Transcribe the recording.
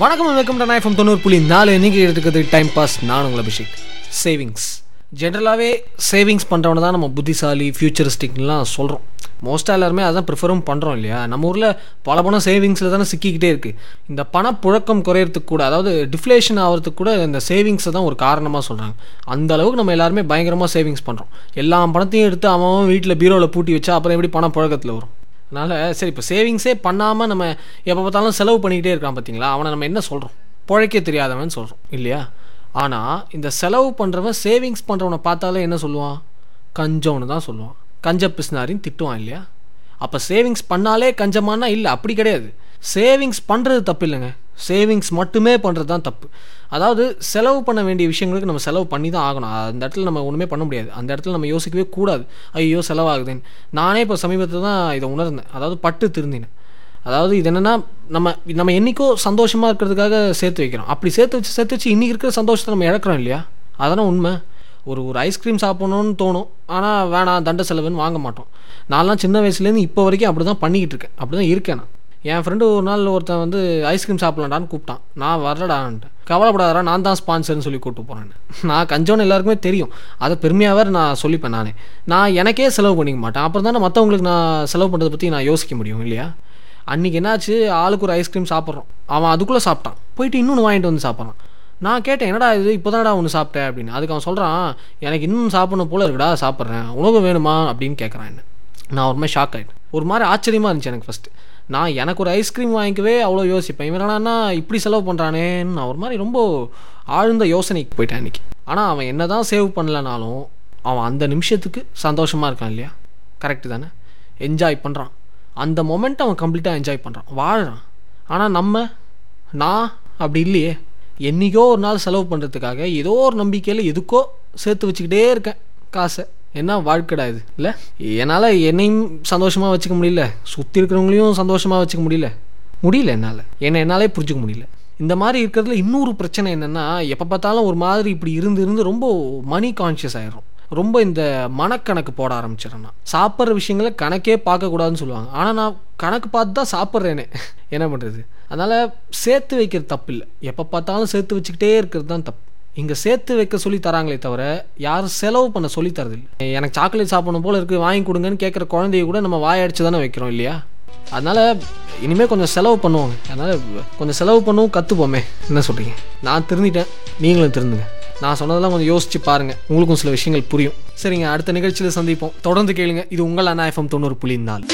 வணக்கம் welcome to தொண்ணூறு புள்ளி நாலு இன்னைக்கு எடுத்துக்கிறது டைம் பாஸ் நான் உங்கள் அபிஷேக். சேவிங்ஸ் ஜென்ரலாகவே சேவிங்ஸ் பண்ணுறவன தான் நம்ம புத்திசாலி ஃபியூச்சரிஸ்டிக்லாம் சொல்கிறோம் மோஸ்ட்டாக எல்லாருமே அதான் ப்ரிஃபரும் பண்ணுறோம் இல்லையா? நம்ம ஊரில் பல பணம் சேவிங்ஸில் தானே சிக்கிக்கிட்டே இருக்குது இந்த பணப்புழக்கம் குறையறதுக்கு கூட அதாவது டிஃப்ளேஷன் ஆகிறதுக்கு கூட இந்த சேவிங்ஸை தான் ஒரு காரணமாக சொல்கிறாங்க அந்த அளவுக்கு நம்ம எல்லாருமே பயங்கரமாக சேவிங்ஸ் பண்ணுறோம் எல்லா பணத்தையும் எடுத்து அவன் வீட்டில் பீரோவில் பூட்டி வச்சா அப்புறம் எப்படி பணம் புழக்கத்தில் வரும்? அதனால் சரி இப்போ சேவிங்ஸே பண்ணாமல் நம்ம எப்போ பார்த்தாலும் செலவு பண்ணிக்கிட்டே இருக்கான் பார்த்தீங்களா அவனை நம்ம என்ன சொல்கிறோம் பிழைக்க தெரியாதவன் சொல்கிறோம் இல்லையா? ஆனால் இந்த செலவு பண்ணுறவன் சேவிங்ஸ் பண்ணுறவனை பார்த்தாலே என்ன சொல்லுவான்? கஞ்சம்னு தான் சொல்லுவான். கஞ்ச பிஸ்னாரின்னு திட்டுவான் இல்லையா? அப்போ சேவிங்ஸ் பண்ணாலே கஞ்சமானா இல்லை அப்படி கிடையாது. சேவிங்ஸ் பண்ணுறது தப்பு இல்லைங்க சேவிங்ஸ் மட்டுமே பண்ணுறது தான் தப்பு. அதாவது செலவு பண்ண வேண்டிய விஷயங்களுக்கு நம்ம செலவு பண்ணி தான் ஆகணும். அந்த இடத்துல நம்ம ஒன்றுமே பண்ண முடியாது. அந்த இடத்துல நம்ம யோசிக்கவே கூடாது. ஐயோ செலவாகுதுன்னு. நானே இப்போ சமீபத்தில் தான் இதை உணர்ந்தேன். அதாவது பட்டு திருந்தினேன். அதாவது இது என்னென்னா நம்ம நம்ம என்றைக்கோ சந்தோஷமாக இருக்கிறதுக்காக சேர்த்து வைக்கிறோம். அப்படி சேர்த்து வச்சு சேர்த்து வச்சு இன்றைக்கி இருக்கிற சந்தோஷத்தை நம்ம இழக்கிறோம் இல்லையா? அதானே உண்மை. ஒரு ஒரு ஐஸ்கிரீம் சாப்பிட்ணுன்னு தோணும். ஆனால் வேணாம் தண்ட செலவுன்னு வாங்க மாட்டோம். நான்லாம் சின்ன வயசுலேருந்து இப்போ வரைக்கும் அப்படி தான் பண்ணிக்கிட்டு இருக்கேன். அப்படி தான் இருக்கேன் நான். என் ஃப்ரெண்டு ஒரு நாள் ஒருத்தன் வந்து ஐஸ்கிரீம் சாப்பிட்லான்டான்னு கூப்பிட்டான். நான் வரலடான்ட்டு கவலைப்படாதடா நான் தான் ஸ்பான்சர்னு சொல்லி கூப்பிட்டு போகிறேன் நான் கஞ்சோன்னு எல்லாருக்குமே தெரியும். அதை பெருமையாக வேறு நான் சொல்லிப்பேன் நானே. நான் எனக்கே செலவு பண்ணிக்க மாட்டேன். அப்புறம் தானே மற்றவங்களுக்கு நான் செலவு பண்ணுறதை பற்றி நான் யோசிக்க முடியும் இல்லையா? அன்றைக்கி என்னாச்சு? ஆளுக்கு ஒரு ஐஸ்கிரீம் சாப்பிட்றோம். அவன் அதுக்குள்ளே சாப்பிட்டான். போயிட்டு இன்னொன்று வாங்கிட்டு வந்து சாப்பிட்றான். நான் கேட்டேன் என்னடா இது? இப்போ தானடா ஒன்று சாப்பிட்டேன் அப்படின்னு. அதுக்கு அவன் சொல்கிறான் எனக்கு இன்னும் சாப்பிடணும் போல இருக்குடா சாப்பிட்றேன். உணவு வேணுமா? அப்படின்னு கேட்குறான் என்ன. நான் ஒரு மாதிரி ஷாக் ஆகிட்டேன் ஒரு மாதிரி ஆச்சரியமாக இருந்துச்சு எனக்கு ஃபஸ்ட்டு நான் எனக்கு ஒரு ஐஸ்கிரீம் வாங்கிக்கவே அவ்வளோ யோசிப்பேன். இவன் என்னன்னா இப்படி செலவு பண்ணுறானேன்னு நான் ஒரு மாதிரி ரொம்ப ஆழ்ந்த யோசனைக்கு போயிட்டேன் இன்றைக்கி ஆனால் அவன் என்ன தான் சேவ் பண்ணலனாலும் அவன் அந்த நிமிஷத்துக்கு சந்தோஷமாக இருக்கான் இல்லையா? கரெக்டு தானே? என்ஜாய் பண்ணுறான் அந்த மொமெண்ட் அவன் கம்ப்ளீட்டாக என்ஜாய் பண்ணுறான் வாழ்கிறான் ஆனால் நம்ம நான் அப்படி இல்லையே. என்றைக்கோ ஒரு நாள் செலவு பண்ணுறதுக்காக ஏதோ ஒரு நம்பிக்கையில் எதுக்கோ சேர்த்து வச்சுக்கிட்டே இருக்கேன் காசை. என்ன வாழ்க்கடா இது? இல்லை? என்னால் என்னையும் சந்தோஷமாக வச்சுக்க முடியல. சுற்றி இருக்கிறவங்களையும் சந்தோஷமாக வச்சுக்க முடியல. முடியல என்னால். என்னை என்னாலே புரிஞ்சுக்க முடியல. இந்த மாதிரி இருக்கிறதுல இன்னொரு பிரச்சனை என்னென்னா எப்போ பார்த்தாலும் ஒரு மாதிரி இப்படி இருந்து இருந்து ரொம்ப மணி கான்ஷியஸ் ஆயிடும் ரொம்ப இந்த மனக்கணக்கு போட ஆரம்பிச்சிடறேன் நான். சாப்பிட்ற விஷயங்களை கணக்கே பார்க்கக்கூடாதுன்னு சொல்லுவாங்க. ஆனால் நான் கணக்கு பார்த்து தான் சாப்பிட்றேனே. என்ன பண்ணுறது அதனால் சேர்த்து வைக்கிறது தப்பு இல்லை எப்போ பார்த்தாலும் சேர்த்து வச்சுக்கிட்டே இருக்கிறது தான் தப்பு. இங்கே சேர்த்து வைக்க சொல்லி தராங்களே தவிர யாரும் செலவு பண்ண சொல்லி தரதில்லை. எனக்கு சாக்லேட் சாப்பிடணும் போல இருக்குது வாங்கி கொடுங்கன்னு கேட்குற குழந்தைய கூட நம்ம வாயடிச்சு தானே வைக்கிறோம் இல்லையா? அதனால் இனிமேல் கொஞ்சம் செலவு பண்ணுவோங்க. அதனால் கொஞ்சம் செலவு பண்ணவும் கற்றுப்போமே என்ன சொல்கிறீங்க நான் திருந்திட்டேன் நீங்களும் திருந்துங்க. நான் சொன்னதெல்லாம் கொஞ்சம் யோசிச்சு பாருங்கள் உங்களுக்கும் சில விஷயங்கள் புரியும். சரிங்க அடுத்த நிகழ்ச்சியில் சந்திப்போம். தொடர்ந்து கேளுங்க. இது உங்கள் அண்ணா எஃப்எம் தொண்ணூறு புள்ளி நாள்